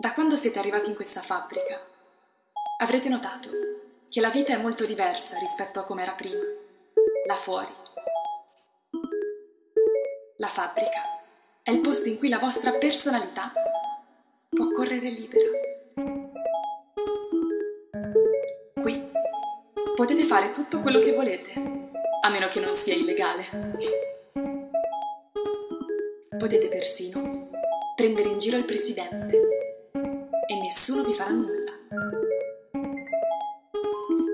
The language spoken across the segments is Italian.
Da quando siete arrivati in questa fabbrica, avrete notato che la vita è molto diversa rispetto a come era prima, là fuori. La fabbrica è il posto in cui la vostra personalità può correre libera. Qui potete fare tutto quello che volete, a meno che non sia illegale. Potete persino prendere in giro il presidente nessuno vi farà nulla.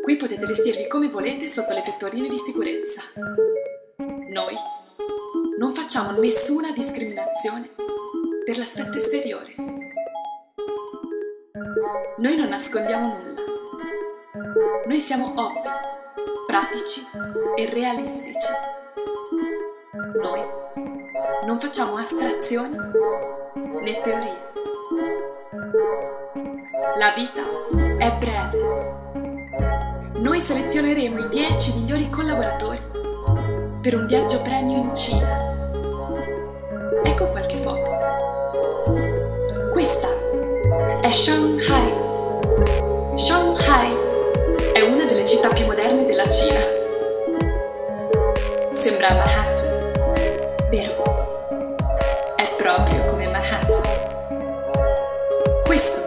Qui potete vestirvi come volete sotto le pettorine di sicurezza. Noi non facciamo nessuna discriminazione per l'aspetto esteriore. Noi non nascondiamo nulla. Noi siamo ovvi, pratici e realistici. Noi non facciamo astrazioni né teorie. La vita è breve. Noi selezioneremo i 10 migliori collaboratori per un viaggio premio in Cina. Ecco qualche foto. Questa è Shanghai. Shanghai è una delle città più moderne della Cina. Sembra Manhattan, vero? È proprio come Manhattan. Questo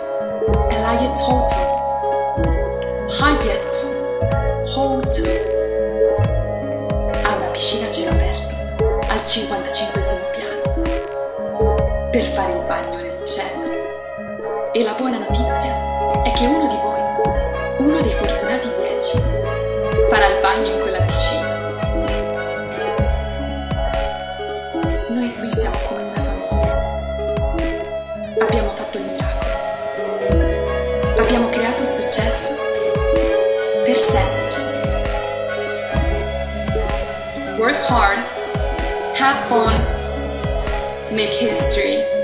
è l'Hyatt Hotel. Hyatt. Ha una piscina a cielo aperto al 55 piano per fare il bagno nel cielo. E la buona notizia è che uno di voi, uno dei fortunati 10, farà il bagno in quella piscina. Noi qui siamo come una famiglia. Abbiamo fatto il miracolo. Il successo per sempre. Work hard, have fun, make history.